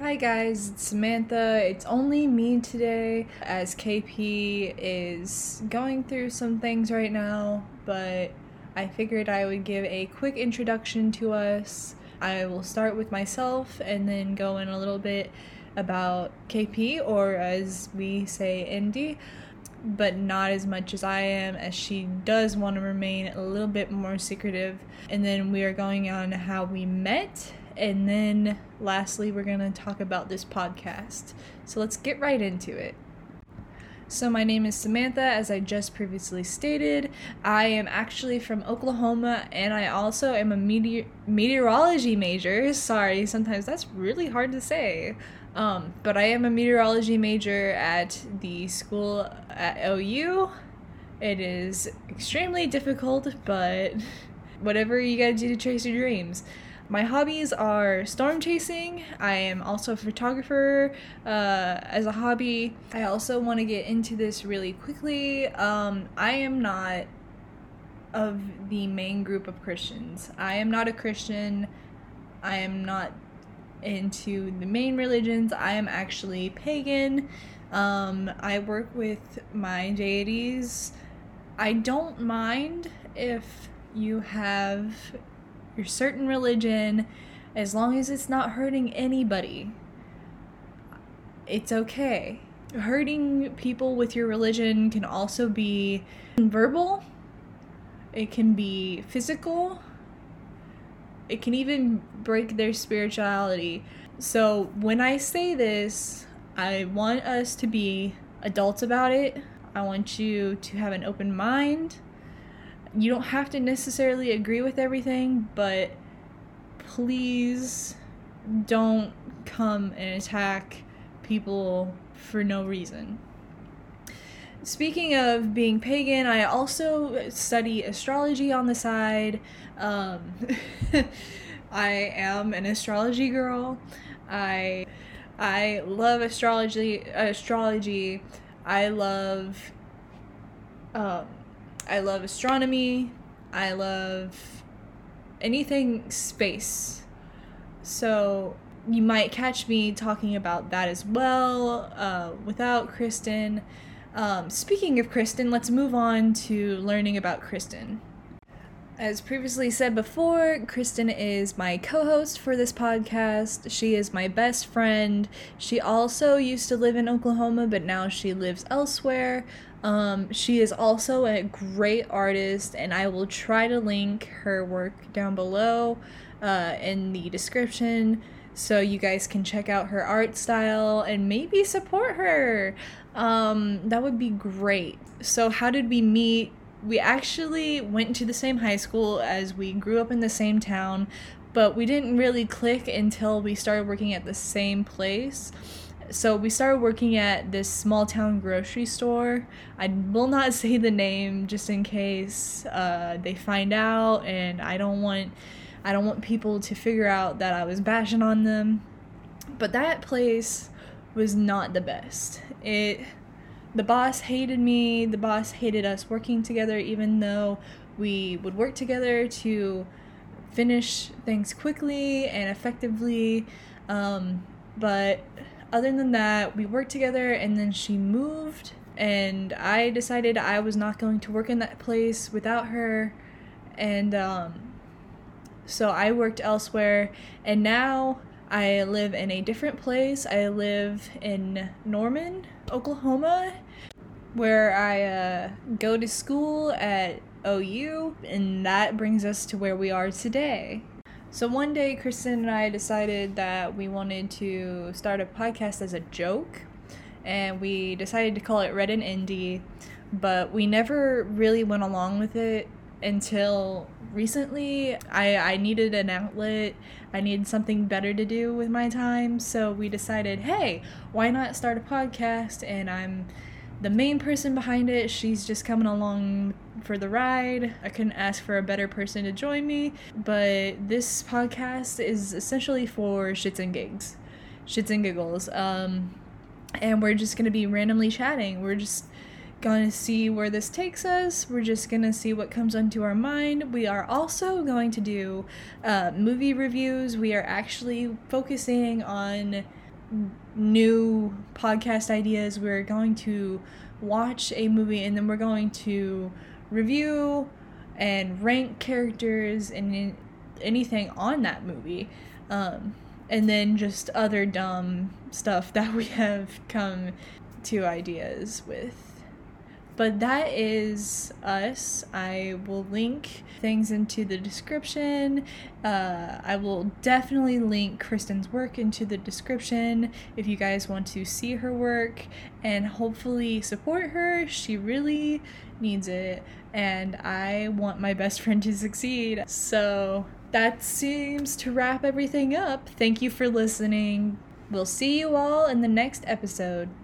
Hi guys, it's Samantha. It's only me today as KP is going through some things right now, but I figured I would give a quick introduction to us. I will start with myself and then go in a little bit about KP, or as we say, Indie, but not as much as I am, as she does want to remain a little bit more secretive. And then we are going on how we met and then lastly, we're going to talk about this podcast. So let's get right into it. So, my name is Samantha, as I just previously stated. I am actually from Oklahoma, and I also am a meteor- meteorology major. Sorry, sometimes that's really hard to say. Um, but I am a meteorology major at the school at OU. It is extremely difficult, but whatever you gotta do to chase your dreams. My hobbies are storm chasing. I am also a photographer uh, as a hobby. I also want to get into this really quickly. Um, I am not of the main group of Christians. I am not a Christian. I am not into the main religions. I am actually pagan. Um, I work with my deities. I don't mind if you have your certain religion, as long as it's not hurting anybody, it's okay. Hurting people with your religion can also be verbal, it can be physical, it can even break their spirituality. So, when I say this, I want us to be adults about it. I want you to have an open mind you don't have to necessarily agree with everything, but please don't come and attack people for no reason. Speaking of being pagan, I also study astrology on the side. Um, I am an astrology girl. I I love astrology. Astrology. I love um, I love astronomy. I love anything space. So you might catch me talking about that as well uh, without Kristen. Um, speaking of Kristen, let's move on to learning about Kristen. As previously said before, Kristen is my co host for this podcast. She is my best friend. She also used to live in Oklahoma, but now she lives elsewhere. Um, she is also a great artist, and I will try to link her work down below uh, in the description so you guys can check out her art style and maybe support her. Um, that would be great. So, how did we meet? We actually went to the same high school as we grew up in the same town, but we didn't really click until we started working at the same place so we started working at this small town grocery store. I will not say the name just in case uh, they find out, and I don't want I don't want people to figure out that I was bashing on them. But that place was not the best. It the boss hated me. The boss hated us working together, even though we would work together to finish things quickly and effectively. Um, but other than that, we worked together and then she moved and I decided I was not going to work in that place without her and um, so I worked elsewhere and now I live in a different place. I live in Norman, Oklahoma, where I uh, go to school at OU, and that brings us to where we are today. So one day, Kristen and I decided that we wanted to start a podcast as a joke, and we decided to call it Red and Indie, but we never really went along with it until recently. I, I needed an outlet, I needed something better to do with my time, so we decided, hey, why not start a podcast? And I'm the main person behind it. She's just coming along for the ride. I couldn't ask for a better person to join me, but this podcast is essentially for shits and gigs, shits and giggles. Um, and we're just gonna be randomly chatting. We're just gonna see where this takes us. We're just gonna see what comes onto our mind. We are also going to do uh, movie reviews. We are actually focusing on new podcast ideas. We're going to watch a movie and then we're going to review and rank characters and anything on that movie. Um, and then just other dumb stuff that we have come to ideas with. But that is us. I will link things into the description. Uh, I will definitely link Kristen's work into the description if you guys want to see her work and hopefully support her. She really needs it, and I want my best friend to succeed. So that seems to wrap everything up. Thank you for listening. We'll see you all in the next episode.